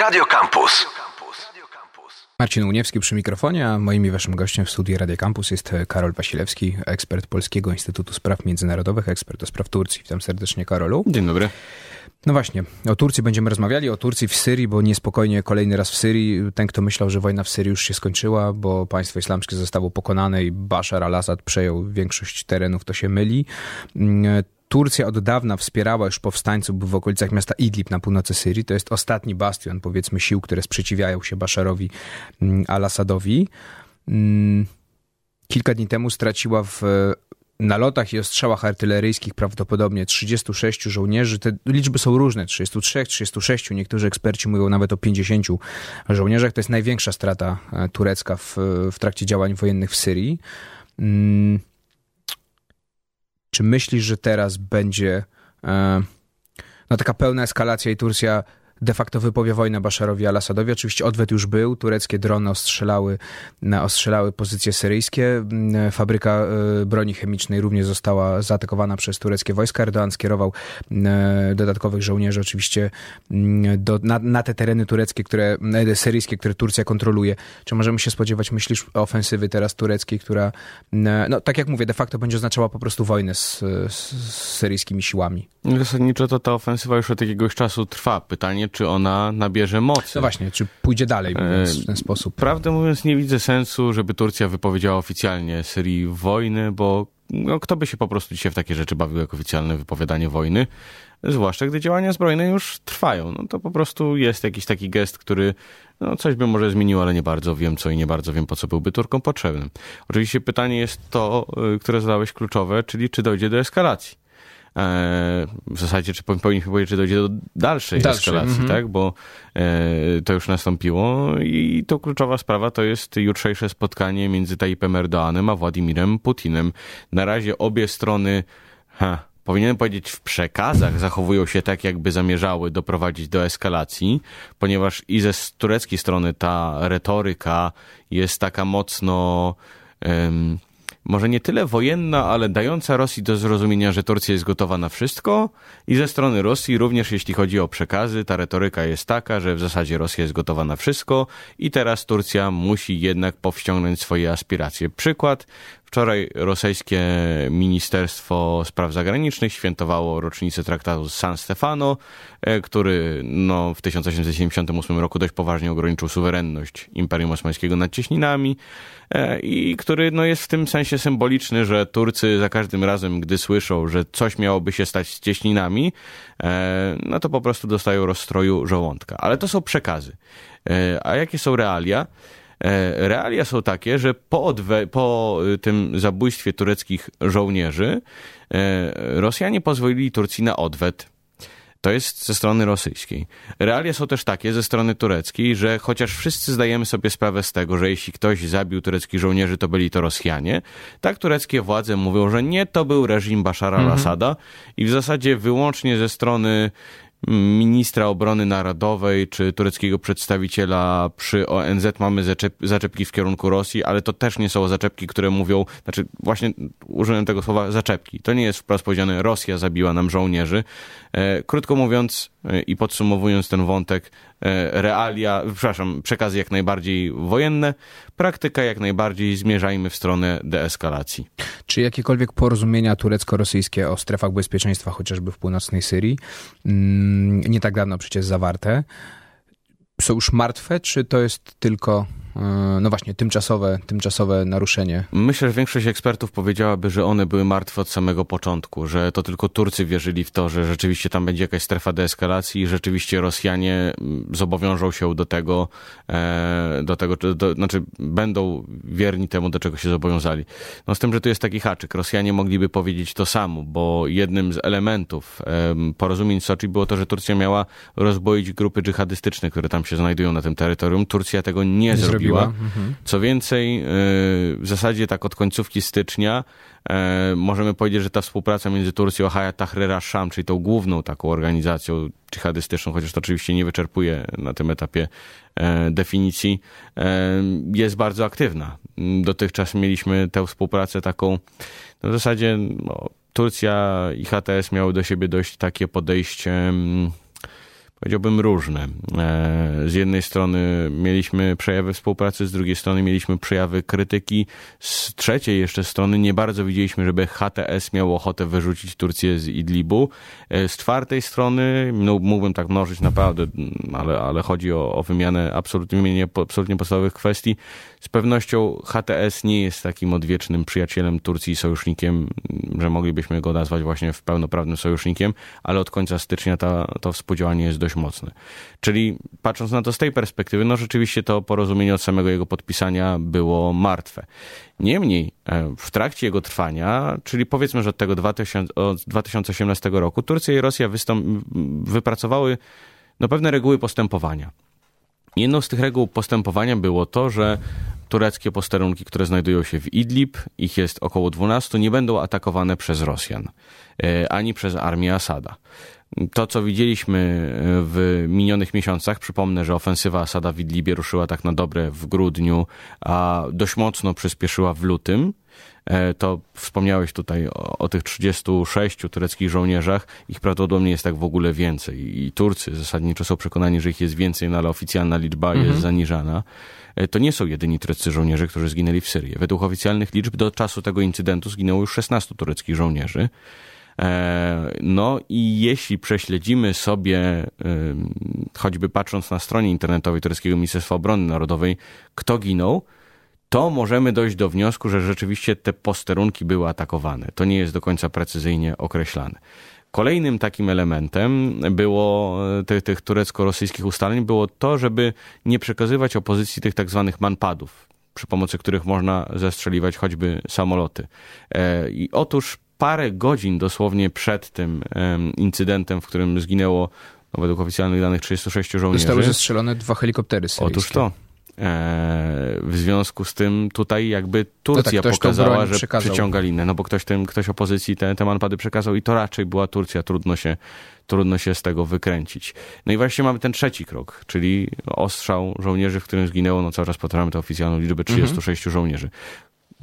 Radio Campus. Marcin Uniewski przy mikrofonie, a moim i waszym gościem w studiu Radio Campus jest Karol Wasilewski, ekspert Polskiego Instytutu Spraw Międzynarodowych, ekspert do spraw Turcji. Witam serdecznie, Karolu. Dzień dobry. No właśnie, o Turcji będziemy rozmawiali, o Turcji w Syrii, bo niespokojnie kolejny raz w Syrii. Ten, kto myślał, że wojna w Syrii już się skończyła, bo państwo islamskie zostało pokonane i Bashar al-Assad przejął większość terenów, to się myli. Turcja od dawna wspierała już powstańców w okolicach miasta Idlib na północy Syrii. To jest ostatni bastion, powiedzmy, sił, które sprzeciwiają się Basharowi al-Assadowi. Kilka dni temu straciła w nalotach i ostrzałach artyleryjskich prawdopodobnie 36 żołnierzy. Te liczby są różne, 33, 36, niektórzy eksperci mówią nawet o 50 żołnierzach. To jest największa strata turecka w, w trakcie działań wojennych w Syrii. Czy myślisz, że teraz będzie no, taka pełna eskalacja i Turcja de facto wypowie wojnę Basharowi al-Assadowi. Oczywiście odwet już był, tureckie drony ostrzelały, ostrzelały pozycje syryjskie. Fabryka broni chemicznej również została zaatakowana przez tureckie wojska. Erdoğan skierował dodatkowych żołnierzy oczywiście do, na, na, te tereny tureckie, które, syryjskie, które Turcja kontroluje. Czy możemy się spodziewać, myślisz, ofensywy teraz tureckiej, która, no tak jak mówię, de facto będzie oznaczała po prostu wojnę z, z syryjskimi siłami? Zasadniczo to ta ofensywa już od jakiegoś czasu trwa. Pytanie, czy ona nabierze mocy. No właśnie, czy pójdzie dalej mówiąc w ten sposób? Prawdę mówiąc, nie widzę sensu, żeby Turcja wypowiedziała oficjalnie Syrii wojny, bo no, kto by się po prostu dzisiaj w takie rzeczy bawił jak oficjalne wypowiadanie wojny? Zwłaszcza gdy działania zbrojne już trwają. No to po prostu jest jakiś taki gest, który no, coś by może zmienił, ale nie bardzo wiem co i nie bardzo wiem po co byłby Turkom potrzebny. Oczywiście pytanie jest to, które zadałeś kluczowe, czyli czy dojdzie do eskalacji w zasadzie, czy powinniśmy powiedzieć, czy dojdzie do dalszej Dalszy, eskalacji, mm -hmm. tak? Bo to już nastąpiło i to kluczowa sprawa to jest jutrzejsze spotkanie między Tayyipem Erdoanem a Władimirem Putinem. Na razie obie strony, ha, powinienem powiedzieć w przekazach, zachowują się tak, jakby zamierzały doprowadzić do eskalacji, ponieważ i ze tureckiej strony ta retoryka jest taka mocno um, może nie tyle wojenna, ale dająca Rosji do zrozumienia, że Turcja jest gotowa na wszystko i ze strony Rosji również jeśli chodzi o przekazy, ta retoryka jest taka, że w zasadzie Rosja jest gotowa na wszystko i teraz Turcja musi jednak powściągnąć swoje aspiracje. Przykład, Wczoraj rosyjskie Ministerstwo Spraw Zagranicznych świętowało rocznicę traktatu z San Stefano, e, który no, w 1878 roku dość poważnie ograniczył suwerenność Imperium Osmańskiego nad Cieśninami e, i który no, jest w tym sensie symboliczny, że Turcy za każdym razem, gdy słyszą, że coś miałoby się stać z Cieśninami, e, no to po prostu dostają rozstroju żołądka. Ale to są przekazy. A jakie są realia? E, realia są takie, że po, po y, tym zabójstwie tureckich żołnierzy e, Rosjanie pozwolili Turcji na odwet. To jest ze strony rosyjskiej. Realia są też takie ze strony tureckiej, że chociaż wszyscy zdajemy sobie sprawę z tego, że jeśli ktoś zabił tureckich żołnierzy, to byli to Rosjanie, tak tureckie władze mówią, że nie, to był reżim Bashara al-Assada mhm. i w zasadzie wyłącznie ze strony ministra obrony narodowej czy tureckiego przedstawiciela przy ONZ mamy zaczep zaczepki w kierunku Rosji, ale to też nie są zaczepki, które mówią, znaczy właśnie użyłem tego słowa zaczepki. To nie jest wprost powiedziane Rosja zabiła nam żołnierzy. E, krótko mówiąc e, i podsumowując ten wątek, realia, przepraszam, przekazy jak najbardziej wojenne, praktyka jak najbardziej zmierzajmy w stronę deeskalacji. Czy jakiekolwiek porozumienia turecko-rosyjskie o strefach bezpieczeństwa, chociażby w północnej Syrii, mm, nie tak dawno przecież zawarte, są już martwe, czy to jest tylko E, no właśnie, tymczasowe, tymczasowe naruszenie. Myślę, że większość ekspertów powiedziałaby, że one były martwe od samego początku, że to tylko Turcy wierzyli w to, że rzeczywiście tam będzie jakaś strefa deeskalacji i rzeczywiście Rosjanie mm, zobowiążą się do tego, e, do tego, do, znaczy będą wierni temu, do czego się zobowiązali. No z tym, że tu jest taki haczyk. Rosjanie mogliby powiedzieć to samo, bo jednym z elementów porozumień Soczi było to, że Turcja miała rozboić grupy dżihadystyczne, które tam się znajdują na tym terytorium. Turcja tego nie, nie zrobiła Mhm. Co więcej, e, w zasadzie tak od końcówki stycznia e, możemy powiedzieć, że ta współpraca między Turcją a Hayat Tahrir al-Sham, czyli tą główną taką organizacją dżihadystyczną, chociaż to oczywiście nie wyczerpuje na tym etapie e, definicji, jest bardzo aktywna. Dotychczas mieliśmy tę współpracę taką, no w zasadzie no, Turcja i HTS miały do siebie dość takie podejście powiedziałbym, różne. E, z jednej strony mieliśmy przejawy współpracy, z drugiej strony mieliśmy przejawy krytyki, z trzeciej jeszcze strony nie bardzo widzieliśmy, żeby HTS miał ochotę wyrzucić Turcję z Idlibu. E, z czwartej strony, no, mógłbym tak mnożyć naprawdę, ale, ale chodzi o, o wymianę absolutnie, absolutnie podstawowych kwestii. Z pewnością HTS nie jest takim odwiecznym przyjacielem Turcji i sojusznikiem, że moglibyśmy go nazwać właśnie w pełnoprawnym sojusznikiem, ale od końca stycznia ta, to współdziałanie jest dość mocne. Czyli patrząc na to z tej perspektywy, no rzeczywiście to porozumienie od samego jego podpisania było martwe. Niemniej e, w trakcie jego trwania, czyli powiedzmy, że od tego 2000, od 2018 roku, Turcja i Rosja wystąp, wypracowały no, pewne reguły postępowania. Jedną z tych reguł postępowania było to, że tureckie posterunki, które znajdują się w Idlib, ich jest około 12, nie będą atakowane przez Rosjan e, ani przez armię Asada. To, co widzieliśmy e, w minionych miesiącach, przypomnę, że ofensywa Asada w Idlibie ruszyła tak na dobre w grudniu, a dość mocno przyspieszyła w lutym. E, to wspomniałeś tutaj o, o, tych 36 tureckich żołnierzach. Ich prawdopodobnie jest tak w ogóle więcej. I Turcy zasadniczo są przekonani, że ich jest więcej, no ale oficjalna liczba mhm. jest zaniżana. E, to nie są jedyni tureccy żołnierze, którzy zginęli w Syrii. Według oficjalnych liczb do czasu tego incydentu zginęło już 16 tureckich żołnierzy. E, no i jeśli prześledzimy sobie, choćby patrząc na stronie internetowej Tureckiego Ministerstwa Obrony Narodowej, kto ginął, to możemy dojść do wniosku, że rzeczywiście te posterunki były atakowane. To nie jest do końca precyzyjnie określane. Kolejnym takim elementem było e, tych, tych turecko-rosyjskich ustaleń było to, żeby nie przekazywać opozycji tych tak zwanych manpadów, przy pomocy których można zestrzeliwać choćby samoloty. E, I otóż parę godzin dosłownie przed tym incydentem, w którym zginęło no, według oficjalnych danych 36 żołnierzy. Zostały zestrzelone dwa helikoptery syryjskie. Otóż to. E, w związku z tym tutaj jakby Turcja no tak, pokazała, że przekazał. przyciąga linę, no bo ktoś, tym, ktoś opozycji te, te manpady przekazał i to raczej była Turcja, trudno się, trudno się z tego wykręcić. No i właśnie mamy ten trzeci krok, czyli ostrzał żołnierzy, w którym zginęło, no cały czas powtarzamy tę oficjalną liczbę 36 mhm. żołnierzy.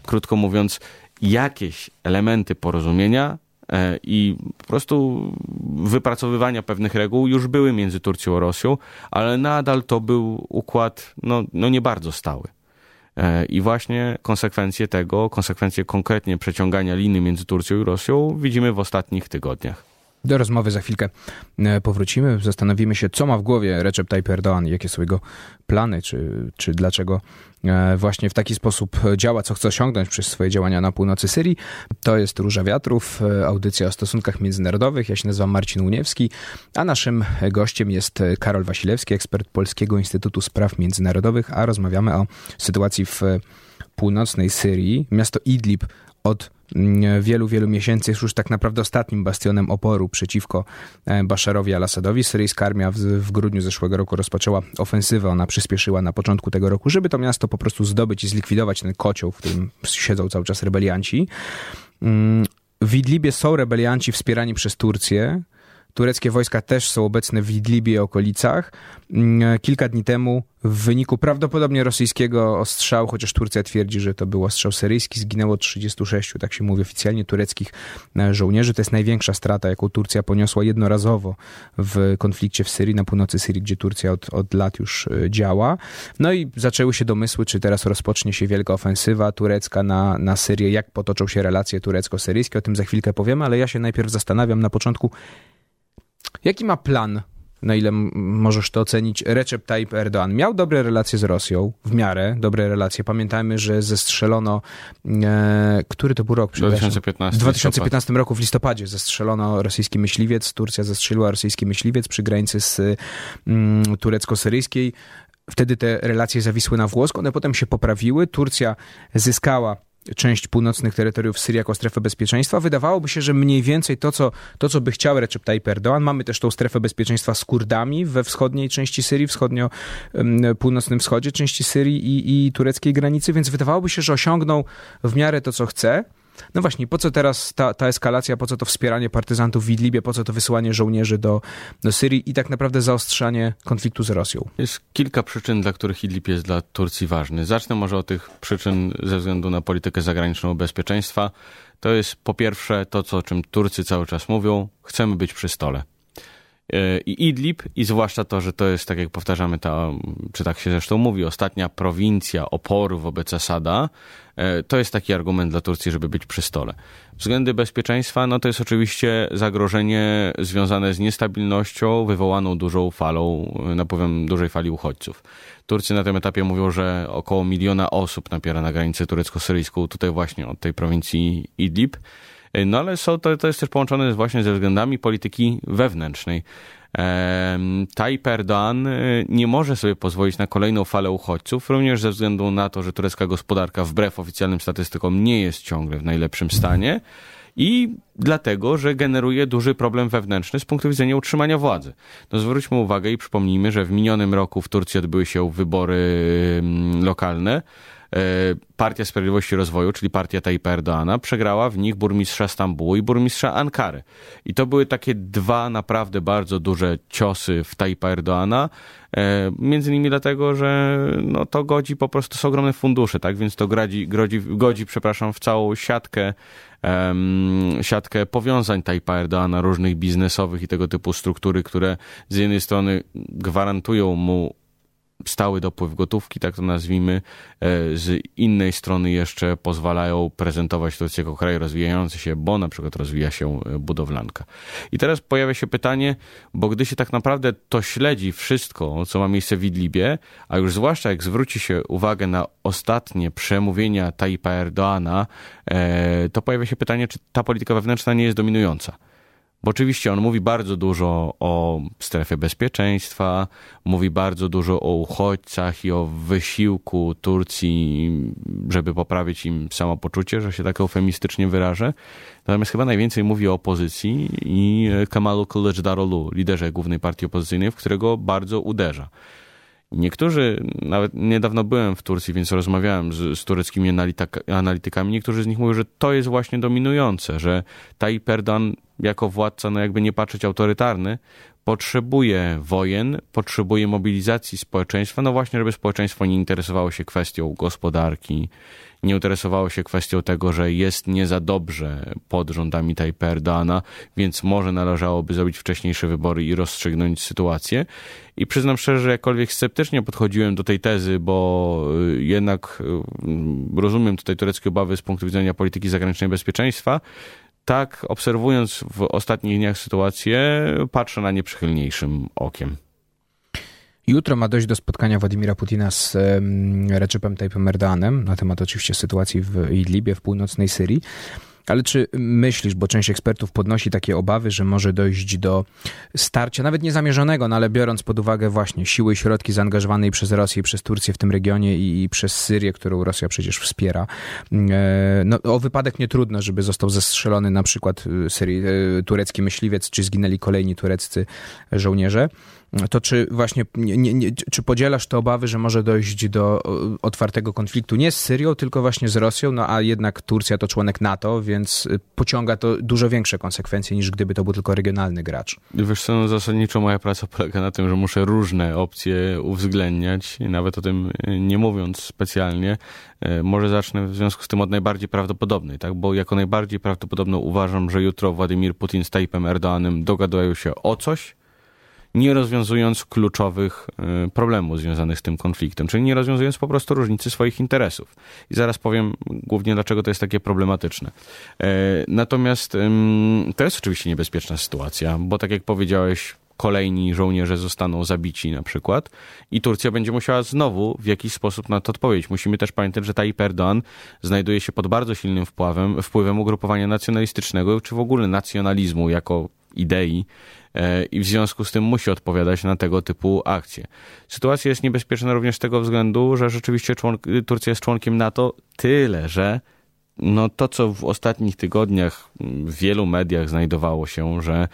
Krótko mówiąc, jakieś elementy porozumienia E, i po prostu wypracowywania pewnych reguł już były między Turcją a Rosją, ale nadal to był układ no, no nie bardzo stały. E, I właśnie konsekwencje tego, konsekwencje konkretnie przeciągania liny między Turcją i Rosją widzimy w ostatnich tygodniach. Do rozmowy za chwilkę e, powrócimy. Zastanowimy się, co ma w głowie Recep Tayyip Erdoğan, jakie są jego plany, czy, czy dlaczego e, właśnie w taki sposób działa, co chce osiągnąć przez swoje działania na północy Syrii. To jest Róża Wiatrów, e, audycja o stosunkach międzynarodowych. Ja się nazywam Marcin Uniewski, a naszym gościem jest Karol Wasilewski, ekspert Polskiego Instytutu Spraw Międzynarodowych, a rozmawiamy o sytuacji w północnej Syrii. Miasto Idlib od wielu, wielu miesięcy jest już tak naprawdę ostatnim bastionem oporu przeciwko e, Basharowi al-Assadowi. Syryjska armia w, w, grudniu zeszłego roku rozpoczęła ofensywę, ona przyspieszyła na początku tego roku, żeby to miasto po prostu zdobyć i zlikwidować ten kocioł, w którym siedzą cały czas rebelianci. Mm, w Idlibie są rebelianci wspierani przez Turcję, Tureckie wojska też są obecne w Idlibie i okolicach. Mm, kilka dni temu w wyniku prawdopodobnie rosyjskiego ostrzału, chociaż Turcja twierdzi, że to był ostrzał syryjski, zginęło 36, tak się mówi oficjalnie, tureckich e, żołnierzy. To jest największa strata, jaką Turcja poniosła jednorazowo w konflikcie w Syrii, na północy Syrii, gdzie Turcja od, od lat już e, działa. No i zaczęły się domysły, czy teraz rozpocznie się wielka ofensywa turecka na, na Syrię, jak potoczą się relacje turecko-syryjskie, o tym za chwilkę powiemy, ale ja się najpierw zastanawiam na początku, Jaki ma plan, na ile możesz to ocenić, Recep Tayyip Erdoğan? Miał dobre relacje z Rosją, w miarę dobre relacje. Pamiętajmy, że zestrzelono, e, który to był rok? 2015. W 2015 roku w listopadzie zestrzelono rosyjski myśliwiec, Turcja zestrzeliła rosyjski myśliwiec przy granicy z mm, turecko-syryjskiej. Wtedy te relacje zawisły na włosku, one potem się poprawiły. Turcja zyskała część północnych terytoriów Syrii jako strefę bezpieczeństwa. Wydawałoby się, że mniej więcej to, co, to, co by chciał Recep Tayyip Erdoğan, mamy też tą strefę bezpieczeństwa z Kurdami we wschodniej części Syrii, wschodnio-północnym wschodzie części Syrii i, i tureckiej granicy, więc wydawałoby się, że osiągnął w miarę to, co chce. No właśnie, po co teraz ta, ta eskalacja, po co to wspieranie partyzantów w Idlibie, po co to wysyłanie żołnierzy do, do Syrii i tak naprawdę zaostrzanie konfliktu z Rosją? Jest kilka przyczyn, dla których Idlib jest dla Turcji ważny. Zacznę może od tych przyczyn ze względu na politykę zagraniczną bezpieczeństwa. To jest po pierwsze to, co, o czym Turcy cały czas mówią, chcemy być przy stole. E, i Idlib i zwłaszcza to, że to jest, tak jak powtarzamy, ta, czy tak się zresztą mówi, ostatnia prowincja oporu wobec Asada, e, to jest taki argument dla Turcji, żeby być przy stole. Względy bezpieczeństwa, no to jest oczywiście zagrożenie związane z niestabilnością wywołaną dużą falą, napływem dużej fali uchodźców. Turcy na tym etapie mówią, że około miliona osób napiera na granicę turecko-syryjską, tutaj właśnie od tej prowincji Idlib. No ale są, to, to jest też połączone właśnie ze względami polityki wewnętrznej. Tayyip Erdoğan y, nie może sobie pozwolić na kolejną falę uchodźców, również ze względu na to, że turecka gospodarka wbrew oficjalnym statystykom nie jest ciągle w najlepszym stanie i dlatego, że generuje duży problem wewnętrzny z punktu widzenia utrzymania władzy. No zwróćmy uwagę i przypomnijmy, że w minionym roku w Turcji odbyły się wybory lokalne, Partia Sprawiedliwości i Rozwoju, czyli partia Tayyip Erdoana, przegrała w nich burmistrza Stambułu i burmistrza Ankary. I to były takie dwa naprawdę bardzo duże ciosy w Tayyipa Erdoana, e, między innymi dlatego, że no, to godzi po prostu są ogromne fundusze, tak? Więc to godzi, godzi, godzi przepraszam, w całą siatkę um, siatkę powiązań Tayyipa Erdoana, różnych biznesowych i tego typu struktury, które z jednej strony gwarantują mu stały dopływ gotówki, tak to nazwijmy, e, z innej strony jeszcze pozwalają prezentować Turcję jako kraj rozwijający się, bo na przykład rozwija się e, budowlanka. I teraz pojawia się pytanie, bo gdy się tak naprawdę to śledzi wszystko, co ma miejsce w Idlibie, a już zwłaszcza jak zwróci się uwagę na ostatnie przemówienia Tayyipa Erdoana, e, to pojawia się pytanie, czy ta polityka wewnętrzna nie jest dominująca. Bo oczywiście on mówi bardzo dużo o strefie bezpieczeństwa, mówi bardzo dużo o uchodźcach i o wysiłku Turcji, żeby poprawić im samopoczucie, że się tak eufemistycznie wyrażę. Natomiast chyba najwięcej mówi o opozycji i Kemalu Kılıçdaroğlu, liderze głównej partii opozycyjnej, w którego bardzo uderza. Niektórzy, nawet niedawno byłem w Turcji, więc rozmawiałem z, z tureckimi analitykami, niektórzy z nich mówią, że to jest właśnie dominujące, że Tayyip Erdoğan jako władca, no jakby nie patrzeć autorytarny, potrzebuje wojen, potrzebuje mobilizacji społeczeństwa, no właśnie, żeby społeczeństwo nie interesowało się kwestią gospodarki, nie interesowało się kwestią tego, że jest nie za dobrze pod rządami Tayyip Erdoana, więc może należałoby zrobić wcześniejsze wybory i rozstrzygnąć sytuację. I przyznam szczerze, że jakkolwiek sceptycznie podchodziłem do tej tezy, bo y, jednak y, rozumiem tutaj tureckie obawy z punktu widzenia polityki zagranicznej bezpieczeństwa, tak obserwując w ostatnich dniach sytuację, patrzę na nie przychylniejszym okiem. Jutro ma dojść do spotkania Władimira Putina z Recepem Tayyipem Erdoganem na temat oczywiście sytuacji w Idlibie, w północnej Syrii. Ale czy myślisz, bo część ekspertów podnosi takie obawy, że może dojść do starcia, nawet niezamierzonego, no ale biorąc pod uwagę właśnie siły i środki zaangażowane przez Rosję i przez Turcję w tym regionie i, i przez Syrię, którą Rosja przecież wspiera, e, no, o wypadek nie trudno, żeby został zestrzelony na przykład Syrii, e, turecki myśliwiec, czy zginęli kolejni tureccy żołnierze to czy właśnie, nie, nie, czy podzielasz te obawy, że może dojść do otwartego konfliktu nie z Syrią, tylko właśnie z Rosją, no a jednak Turcja to członek NATO, więc y, pociąga to dużo większe konsekwencje niż gdyby to był tylko regionalny gracz. Wiesz co, no zasadniczo moja praca polega na tym, że muszę różne opcje uwzględniać, nawet o tym y, nie mówiąc specjalnie. Y, może zacznę w związku z tym od najbardziej prawdopodobnej, tak? bo jako najbardziej prawdopodobną uważam, że jutro Władimir Putin z Tayyipem Erdoğanem dogadają się o coś, nie rozwiązując kluczowych y, problemów związanych z tym konfliktem, czyli nie rozwiązując po prostu różnicy swoich interesów. I zaraz powiem głównie, dlaczego to jest takie problematyczne. E, natomiast to jest oczywiście niebezpieczna sytuacja, bo tak jak powiedziałeś, kolejni żołnierze zostaną zabici na przykład i Turcja będzie musiała znowu w jakiś sposób na to odpowiedzieć. Musimy też pamiętać, że Tayyip Erdoğan znajduje się pod bardzo silnym wpływem, wpływem ugrupowania nacjonalistycznego, czy w ogóle nacjonalizmu jako idei i w związku z tym musi odpowiadać na tego typu akcje. Sytuacja jest niebezpieczna również z tego względu, że rzeczywiście członk, Turcja jest członkiem NATO, tyle że no to, co w ostatnich tygodniach w wielu mediach znajdowało się, że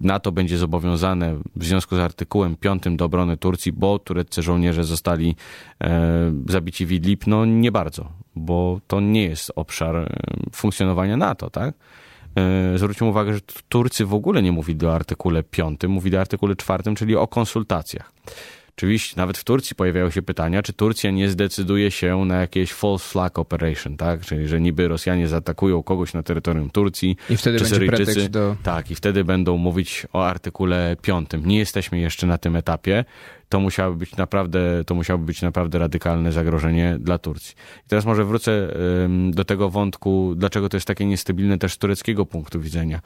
NATO będzie zobowiązane w związku z artykułem 5 do obrony Turcji, bo tureccy żołnierze zostali e, zabici w Idlib, no nie bardzo, bo to nie jest obszar e, funkcjonowania NATO, tak? E, zwróćmy uwagę, że Turcy w ogóle nie mówili o artykule 5, mówili o artykule 4, czyli o konsultacjach. Oczywiście, nawet w Turcji pojawiają się pytania, czy Turcja nie zdecyduje się na jakieś false flag operation, tak? Czyli, że niby Rosjanie zaatakują kogoś na terytorium Turcji, I wtedy czy Syryjczycy. pretekst do... Tak, i wtedy będą mówić o artykule 5. Nie jesteśmy jeszcze na tym etapie. To musiałoby być naprawdę, to musiałoby być naprawdę radykalne zagrożenie dla Turcji. I teraz może wrócę do tego wątku, dlaczego to jest takie niestabilne też z tureckiego punktu widzenia.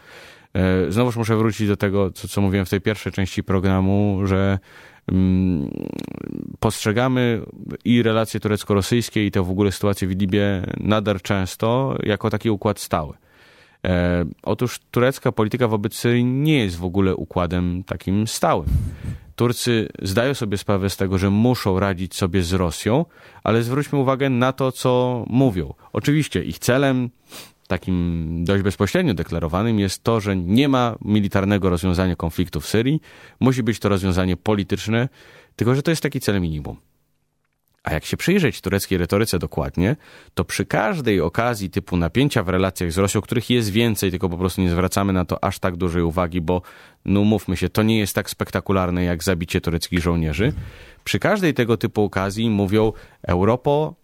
E, Znowuż muszę wrócić do tego, co, co mówiłem w tej pierwszej części programu, że mm, postrzegamy i relacje turecko-rosyjskie i tę w ogóle sytuację w Idlibie nader często jako taki układ stały. E, otóż turecka polityka wobec Syrii nie jest w ogóle układem takim stałym. Turcy zdają sobie sprawę z tego, że muszą radzić sobie z Rosją, ale zwróćmy uwagę na to, co mówią. Oczywiście ich celem takim dość bezpośrednio deklarowanym jest to, że nie ma militarnego rozwiązania konfliktu w Syrii, musi być to rozwiązanie polityczne, tylko że to jest taki cel minimum. A jak się przyjrzeć tureckiej retoryce dokładnie, to przy każdej okazji typu napięcia w relacjach z Rosją, których jest więcej, tylko po prostu nie zwracamy na to aż tak dużej uwagi, bo no mówmy się, to nie jest tak spektakularne jak zabicie tureckich żołnierzy. Przy każdej tego typu okazji mówią Europo,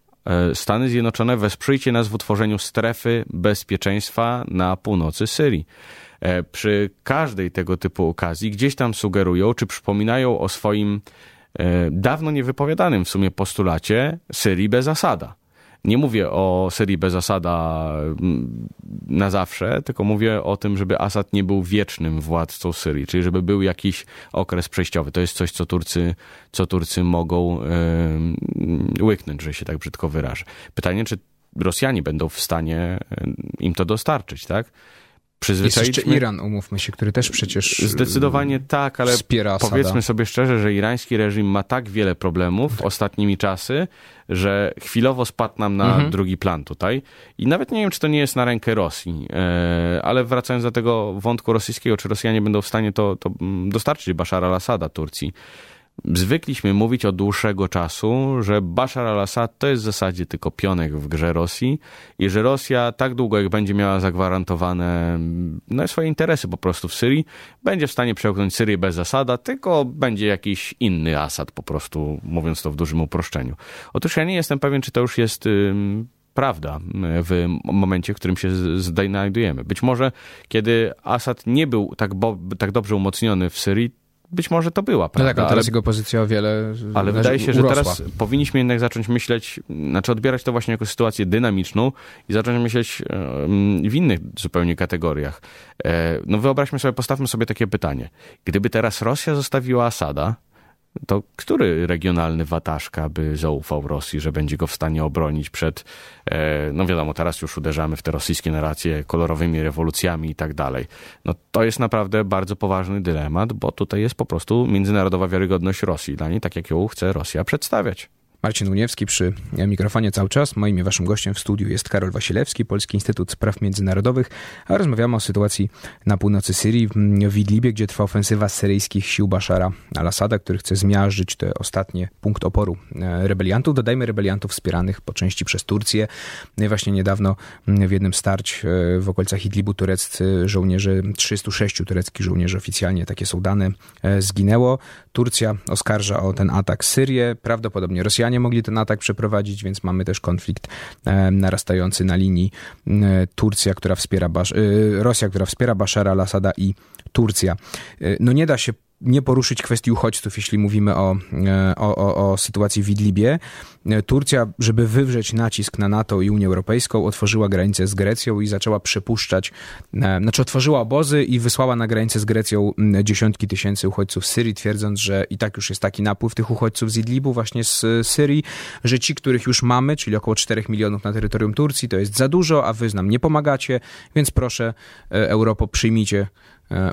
Stany Zjednoczone, wesprzyjcie nas w utworzeniu strefy bezpieczeństwa na północy Syrii. E, Przy każdej tego typu okazji gdzieś tam sugerują, czy przypominają o swoim e, dawno niewypowiadanym w sumie postulacie Syrii bez Asada. Nie mówię o Syrii bez Asada mm, na zawsze, tylko mówię o tym, żeby Asad nie był wiecznym władcą Syrii, czyli żeby był jakiś okres przejściowy. To jest coś, co Turcy, co Turcy mogą e, łyknąć, że się tak brzydko wyrażę. Pytanie, czy Rosjanie będą w stanie im to dostarczyć, tak? Jest jeszcze Przyzwyczailiśmy... Iran, umówmy się, który też przecież Zdecydowanie tak, ale wspiera Asada. powiedzmy sobie szczerze, że irański reżim ma tak wiele problemów ostatnimi czasy, że chwilowo spadł nam na Mhm. drugi plan tutaj. I nawet nie wiem, czy to nie jest na rękę Rosji, e, ale wracając do tego wątku rosyjskiego, czy Rosjanie będą w stanie to, to mm, dostarczyć Bashar al-Assada Turcji. Zwykliśmy mówić od dłuższego czasu, że Bashar al-Assad to jest w zasadzie tylko pionek w grze Rosji i że Rosja tak długo, jak będzie miała zagwarantowane no, swoje interesy po prostu w Syrii, będzie w stanie przełknąć Syrię bez Asada, tylko będzie jakiś inny Asad po prostu, mówiąc to w dużym uproszczeniu. Otóż ja nie jestem pewien, czy to już jest prawda w momencie, w którym się znajdujemy. Być może, kiedy Asad nie był tak, bo, tak dobrze umocniony w Syrii, być może to była No prawda, tak, ale ale teraz jego pozycja o wiele ale wydaje się, że urosła. teraz powinniśmy jednak zacząć myśleć, znaczy odbierać to właśnie jako sytuację dynamiczną i zacząć myśleć w innych zupełnie kategoriach. E, No wyobraźmy sobie, postawmy sobie takie pytanie. Gdyby teraz Rosja zostawiła Asada, to który regionalny wataszka by zaufał Rosji, że będzie go w stanie obronić przed, e, no wiadomo, teraz już uderzamy w te rosyjskie narracje kolorowymi rewolucjami i tak dalej. No to jest naprawdę bardzo poważny dylemat, bo tutaj jest po prostu międzynarodowa wiarygodność Rosji dla niej, tak jak ją chce Rosja przedstawiać. Marcin Uniewski przy mikrofonie cały czas. Moim i waszym gościem w studiu jest Karol Wasilewski, Polski Instytut Spraw Międzynarodowych, a rozmawiamy o sytuacji na północy Syrii, w Idlibie, gdzie trwa ofensywa syryjskich sił Bashara al-Assada, który chce zmiażdżyć te ostatnie punkt oporu e, rebeliantów. Dodajmy rebeliantów wspieranych po części przez Turcję. No właśnie niedawno m, w jednym starć e, w okolicach Idlibu tureccy żołnierze, 306 tureckich żołnierzy oficjalnie, takie są dane, zginęło. Turcja oskarża o ten atak Syrię. Prawdopodobnie Rosjanie mogli ten atak przeprowadzić, więc mamy też konflikt narastający na linii e, Turcja, która wspiera Basz, e, Rosja, która wspiera Bashara al-Assada i Turcja. E, no nie da się nie poruszyć kwestii uchodźców, jeśli mówimy o, e, o, o, o sytuacji w Idlibie. E, Turcja, żeby wywrzeć nacisk na NATO i Unię Europejską, otworzyła granicę z Grecją i zaczęła przepuszczać, e, znaczy otworzyła obozy i wysłała na granicę z Grecją dziesiątki tysięcy uchodźców z Syrii, twierdząc, że i tak już jest taki napływ tych uchodźców z Idlibu, właśnie z Syrii, że ci, których już mamy, czyli około 4 milionów na terytorium Turcji, to jest za dużo, a wy nam nie pomagacie, więc proszę Europo, przyjmijcie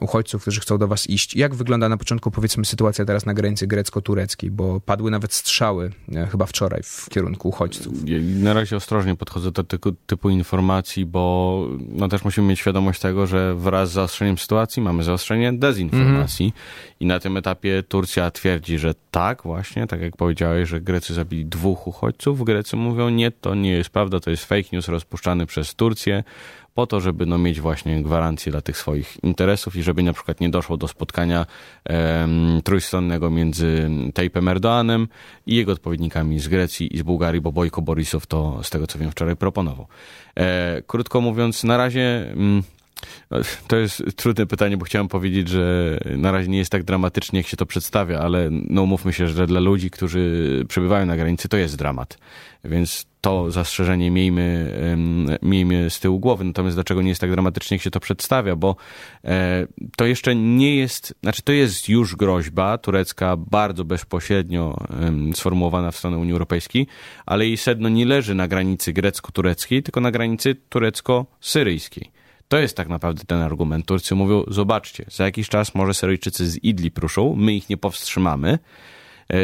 uchodźców, którzy chcą do was iść. Jak wygląda na początku, powiedzmy, sytuacja teraz na granicy grecko-tureckiej, bo padły nawet strzały e, chyba wczoraj w kierunku uchodźców. Na razie ostrożnie podchodzę do tego typu informacji, bo no też musimy mieć świadomość tego, że wraz z zaostrzeniem sytuacji mamy zaostrzenie dezinformacji i na tym etapie Turcja twierdzi, że tak właśnie, tak jak powiedziałeś, że Grecy zabili dwóch uchodźców. Grecy mówią nie, to nie jest prawda, to jest fake news rozpuszczany przez Turcję, po to, żeby no, mieć właśnie gwarancję dla tych swoich interesów i żeby na przykład nie doszło do spotkania trójstronnego między Tayyipem Erdoanem i jego odpowiednikami z Grecji i z Bułgarii, bo Bojko Borisow to z tego co wiem wczoraj proponował. E, krótko mówiąc, na razie... Mm, to jest trudne pytanie, bo chciałem powiedzieć, że na razie nie jest tak dramatycznie, jak się to przedstawia, ale no mówmy się, że dla ludzi, którzy przebywają na granicy, to jest dramat. Więc to zastrzeżenie miejmy, miejmy z tyłu głowy. Natomiast dlaczego nie jest tak dramatycznie, jak się to przedstawia? Bo e, to jeszcze nie jest, znaczy to jest już groźba turecka bardzo bezpośrednio sformułowana w stronę Unii Europejskiej, ale jej sedno nie leży na granicy grecko-tureckiej, tylko na granicy turecko-syryjskiej. To jest tak naprawdę ten argument. Turcy mówią, zobaczcie, za jakiś czas może Syryjczycy z Idlib ruszą, my ich nie powstrzymamy,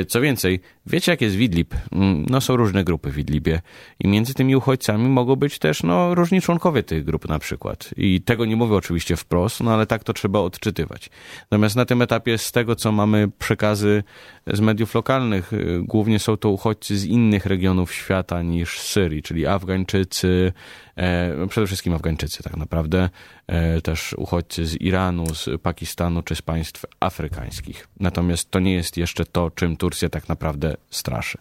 co więcej, wiecie jak jest w Idlib? Mm, no są różne grupy w Idlibie i między tymi uchodźcami mogą być też no, różni członkowie tych grup na przykład. I tego nie mówię oczywiście wprost, no ale tak to trzeba odczytywać. Natomiast na tym etapie z tego, co mamy przekazy z mediów lokalnych, y, głównie są to uchodźcy z innych regionów świata niż Syrii, czyli Afgańczycy, e, przede wszystkim Afgańczycy tak naprawdę, e, też uchodźcy z Iranu, z Pakistanu czy z państw afrykańskich. Natomiast to nie jest jeszcze to, czym Turcja tak naprawdę straszy.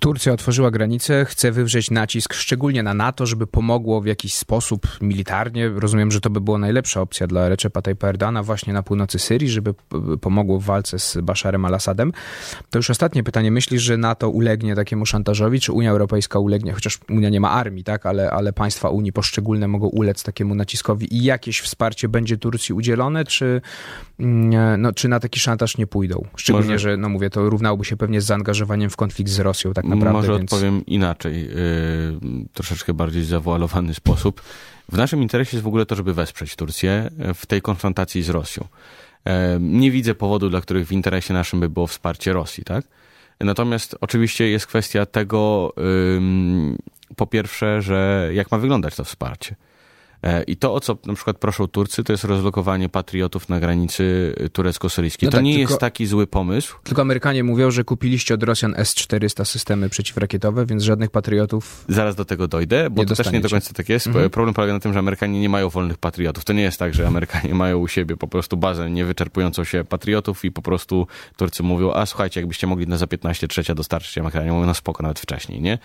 Turcja otworzyła granicę, chce wywrzeć nacisk szczególnie na NATO, żeby pomogło w jakiś sposób militarnie. Rozumiem, że to by była najlepsza opcja dla Recepa Tayyipa Erdogana właśnie na północy Syrii, żeby pomogło w walce z Basharem al-Assadem. To już ostatnie pytanie. Myślisz, że NATO ulegnie takiemu szantażowi, czy Unia Europejska ulegnie, chociaż Unia nie ma armii, tak, ale, ale państwa Unii poszczególne mogą ulec takiemu naciskowi i jakieś wsparcie będzie Turcji udzielone, czy, mm, no, czy na taki szantaż nie pójdą? Szczególnie, Może... że, no mówię, to równałoby się pewnie z zaangażowaniem w konflikt z Rosją, tak naprawdę. Może więc... odpowiem inaczej, yy, troszeczkę bardziej zawoalowany sposób. W naszym interesie jest w ogóle to, żeby wesprzeć Turcję w tej konfrontacji z Rosją. Yy, nie widzę powodu, dla których w interesie naszym by było wsparcie Rosji, tak? Natomiast oczywiście jest kwestia tego, yy, po pierwsze, że jak ma wyglądać to wsparcie. E, I to, o co na przykład proszą Turcy, to jest rozlokowanie patriotów na granicy turecko-syryjskiej. No to tak, nie tylko, jest taki zły pomysł. Tylko Amerykanie mówią, że kupiliście od Rosjan S-400 systemy przeciwrakietowe, więc żadnych patriotów. Zaraz do tego dojdę, bo to też nie do końca tak jest. Mhm. Problem polega na tym, że Amerykanie nie mają wolnych patriotów. To nie jest tak, że Amerykanie mają u siebie po prostu bazę niewyczerpującą się patriotów i po prostu Turcy mówią, a słuchajcie, jakbyście mogli na za 15 trzecia dostarczyć, Amerykanie mówią, no spoko, nawet wcześniej, nie?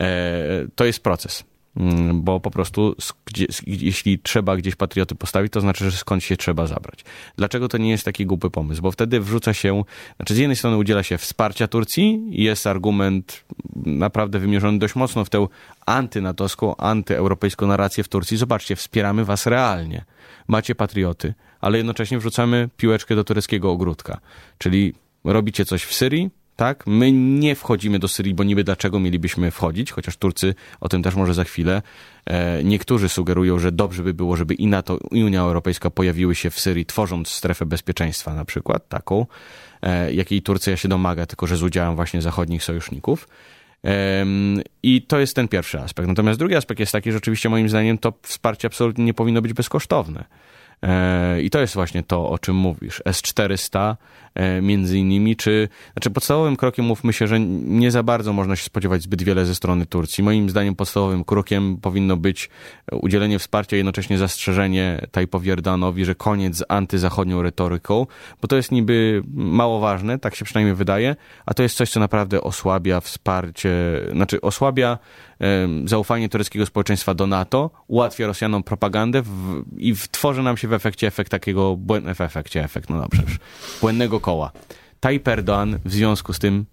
E, to jest proces. Mm, bo po prostu jeśli trzeba gdzieś patrioty postawić, to znaczy, że skąd się trzeba zabrać. Dlaczego to nie jest taki głupy pomysł? Bo wtedy wrzuca się, znaczy z jednej strony udziela się wsparcia Turcji, jest argument naprawdę wymierzony dość mocno w tę antynatowską, antyeuropejską narrację w Turcji. Zobaczcie, wspieramy was realnie. Macie patrioty, ale jednocześnie wrzucamy piłeczkę do tureckiego ogródka. Czyli robicie coś w Syrii, tak? My nie wchodzimy do Syrii, bo niby dlaczego mielibyśmy wchodzić, chociaż Turcy, o tym też może za chwilę, e, niektórzy sugerują, że dobrze by było, żeby i NATO, i Unia Europejska pojawiły się w Syrii, tworząc strefę bezpieczeństwa na przykład, taką, e, jakiej Turcja się domaga, tylko że z udziałem właśnie zachodnich sojuszników. I to jest ten pierwszy aspekt. Natomiast drugi aspekt jest taki, że oczywiście moim zdaniem to wsparcie absolutnie nie powinno być bezkosztowne. E, I to jest właśnie to, o czym mówisz. S400 e, między innymi, czy, znaczy podstawowym krokiem mówmy się, że nie za bardzo można się spodziewać zbyt wiele ze strony Turcji. Moim zdaniem podstawowym krokiem powinno być udzielenie wsparcia, jednocześnie zastrzeżenie Tajpowi Erdoganowi, że koniec z antyzachodnią retoryką, bo to jest niby mało ważne, tak się przynajmniej wydaje, a to jest coś, co naprawdę osłabia wsparcie, znaczy osłabia zaufanie tureckiego społeczeństwa do NATO, ułatwia Rosjanom propagandę w, i tworzy nam się w efekcie efekt takiego, w efekcie efekt, no dobrze, błędnego koła. Tayyip Erdoğan w związku z tym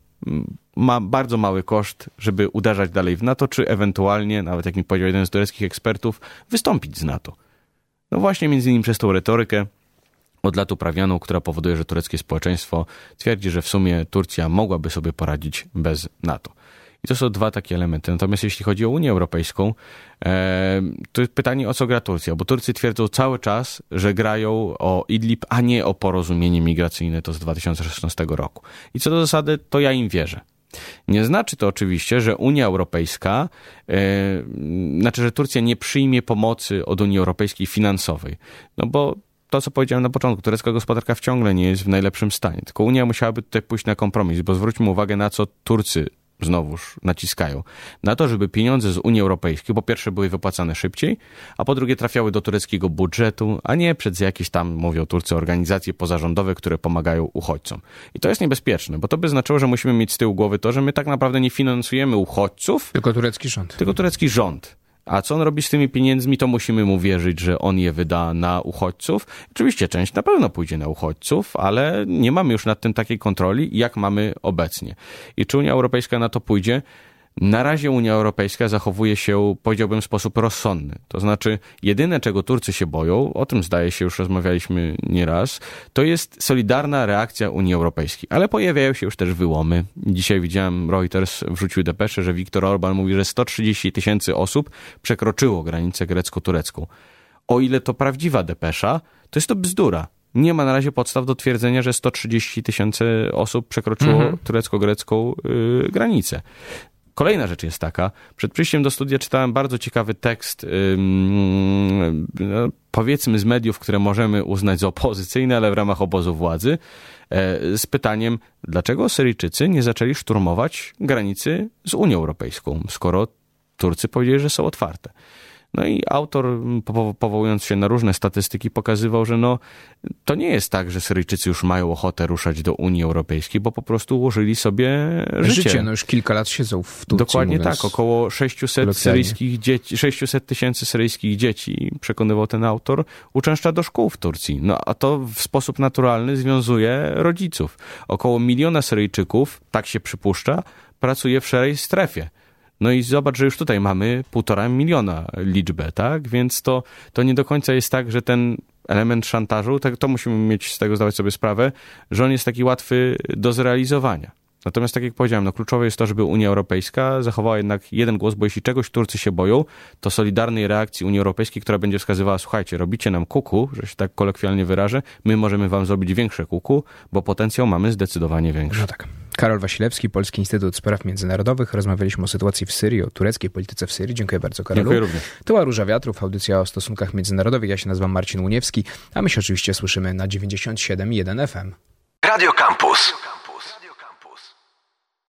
ma bardzo mały koszt, żeby uderzać dalej w NATO, czy ewentualnie, nawet jak mi powiedział jeden z tureckich ekspertów, wystąpić z NATO. No właśnie między innymi przez tą retorykę od lat uprawianą, która powoduje, że tureckie społeczeństwo twierdzi, że w sumie Turcja mogłaby sobie poradzić bez NATO. I to są dwa takie elementy. Natomiast jeśli chodzi o Unię Europejską, e, to jest pytanie, o co gra Turcja? Bo Turcy twierdzą cały czas, że grają o Idlib, a nie o porozumienie migracyjne to z 2016 roku. I co do zasady, to ja im wierzę. Nie znaczy to oczywiście, że Unia Europejska, e, znaczy, że Turcja nie przyjmie pomocy od Unii Europejskiej finansowej. No bo to, co powiedziałem na początku, turecka gospodarka wciąż nie jest w najlepszym stanie. Tylko Unia musiałaby tutaj pójść na kompromis, bo zwróćmy uwagę na co Turcy znowuż naciskają na to, żeby pieniądze z Unii Europejskiej po pierwsze były wypłacane szybciej, a po drugie trafiały do tureckiego budżetu, a nie przez jakieś tam, mówią Turcy, organizacje pozarządowe, które pomagają uchodźcom. I to jest niebezpieczne, bo to by znaczyło, że musimy mieć z tyłu głowy to, że my tak naprawdę nie finansujemy uchodźców, tylko turecki rząd. Tylko turecki rząd. A co on robi z tymi pieniędzmi, to musimy mu wierzyć, że on je wyda na uchodźców. Oczywiście część na pewno pójdzie na uchodźców, ale nie mamy już nad tym takiej kontroli, jak mamy obecnie. I czy Unia Europejska na to pójdzie? Na razie Unia Europejska zachowuje się, powiedziałbym, w sposób rozsądny. To znaczy, jedyne, czego Turcy się boją, o tym zdaje się już rozmawialiśmy nieraz, to jest solidarna reakcja Unii Europejskiej. Ale pojawiają się już też wyłomy. Dzisiaj widziałem, Reuters wrzucił depeszę, że Viktor Orban mówi, że 130 tysięcy osób przekroczyło granicę grecko-turecką. O ile to prawdziwa depesza, to jest to bzdura. Nie ma na razie podstaw do twierdzenia, że 130 tysięcy osób przekroczyło mhm. turecko-grecką yy, granicę. Kolejna rzecz jest taka, przed przyjściem do studia czytałem bardzo ciekawy tekst, no, powiedzmy z mediów, które możemy uznać za opozycyjne, ale w ramach obozu władzy, e, z pytaniem, dlaczego Syryjczycy nie zaczęli szturmować granicy z Unią Europejską, skoro Turcy powiedzieli, że są otwarte. No i autor, powołując się na różne statystyki, pokazywał, że no, to nie jest tak, że Syryjczycy już mają ochotę ruszać do Unii Europejskiej, bo po prostu ułożyli sobie życie. Życie, no już kilka lat siedzą w Turcji. Dokładnie tak, około 600 syryjskich dzieci, 600 tysięcy syryjskich dzieci, przekonywał ten autor, uczęszcza do szkół w Turcji. No a to w sposób naturalny związuje rodziców. Około miliona Syryjczyków, tak się przypuszcza, pracuje w szarej strefie. No i zobacz, że już tutaj mamy półtora miliona liczbę, tak? Więc to, to nie do końca jest tak, że ten element szantażu, tak, to musimy mieć z tego zdawać sobie sprawę, że on jest taki łatwy do zrealizowania. Natomiast tak jak powiedziałem, no kluczowe jest to, żeby Unia Europejska zachowała jednak jeden głos, bo jeśli czegoś Turcy się boją, to solidarnej reakcji Unii Europejskiej, która będzie wskazywała, słuchajcie, robicie nam kuku, że się tak kolokwialnie wyrażę, my możemy wam zrobić większe kuku, bo potencjał mamy zdecydowanie większy. No tak. Karol Wasilewski, Polski Instytut Spraw Międzynarodowych. Rozmawialiśmy o sytuacji w Syrii, o tureckiej polityce w Syrii. Dziękuję bardzo, Karolu. Dziękuję również. To Róża Wiatrów, audycja o stosunkach międzynarodowych. Ja się nazywam Marcin Łuniewski, a my się oczywiście słyszymy na 97.1 FM. Radio Campus.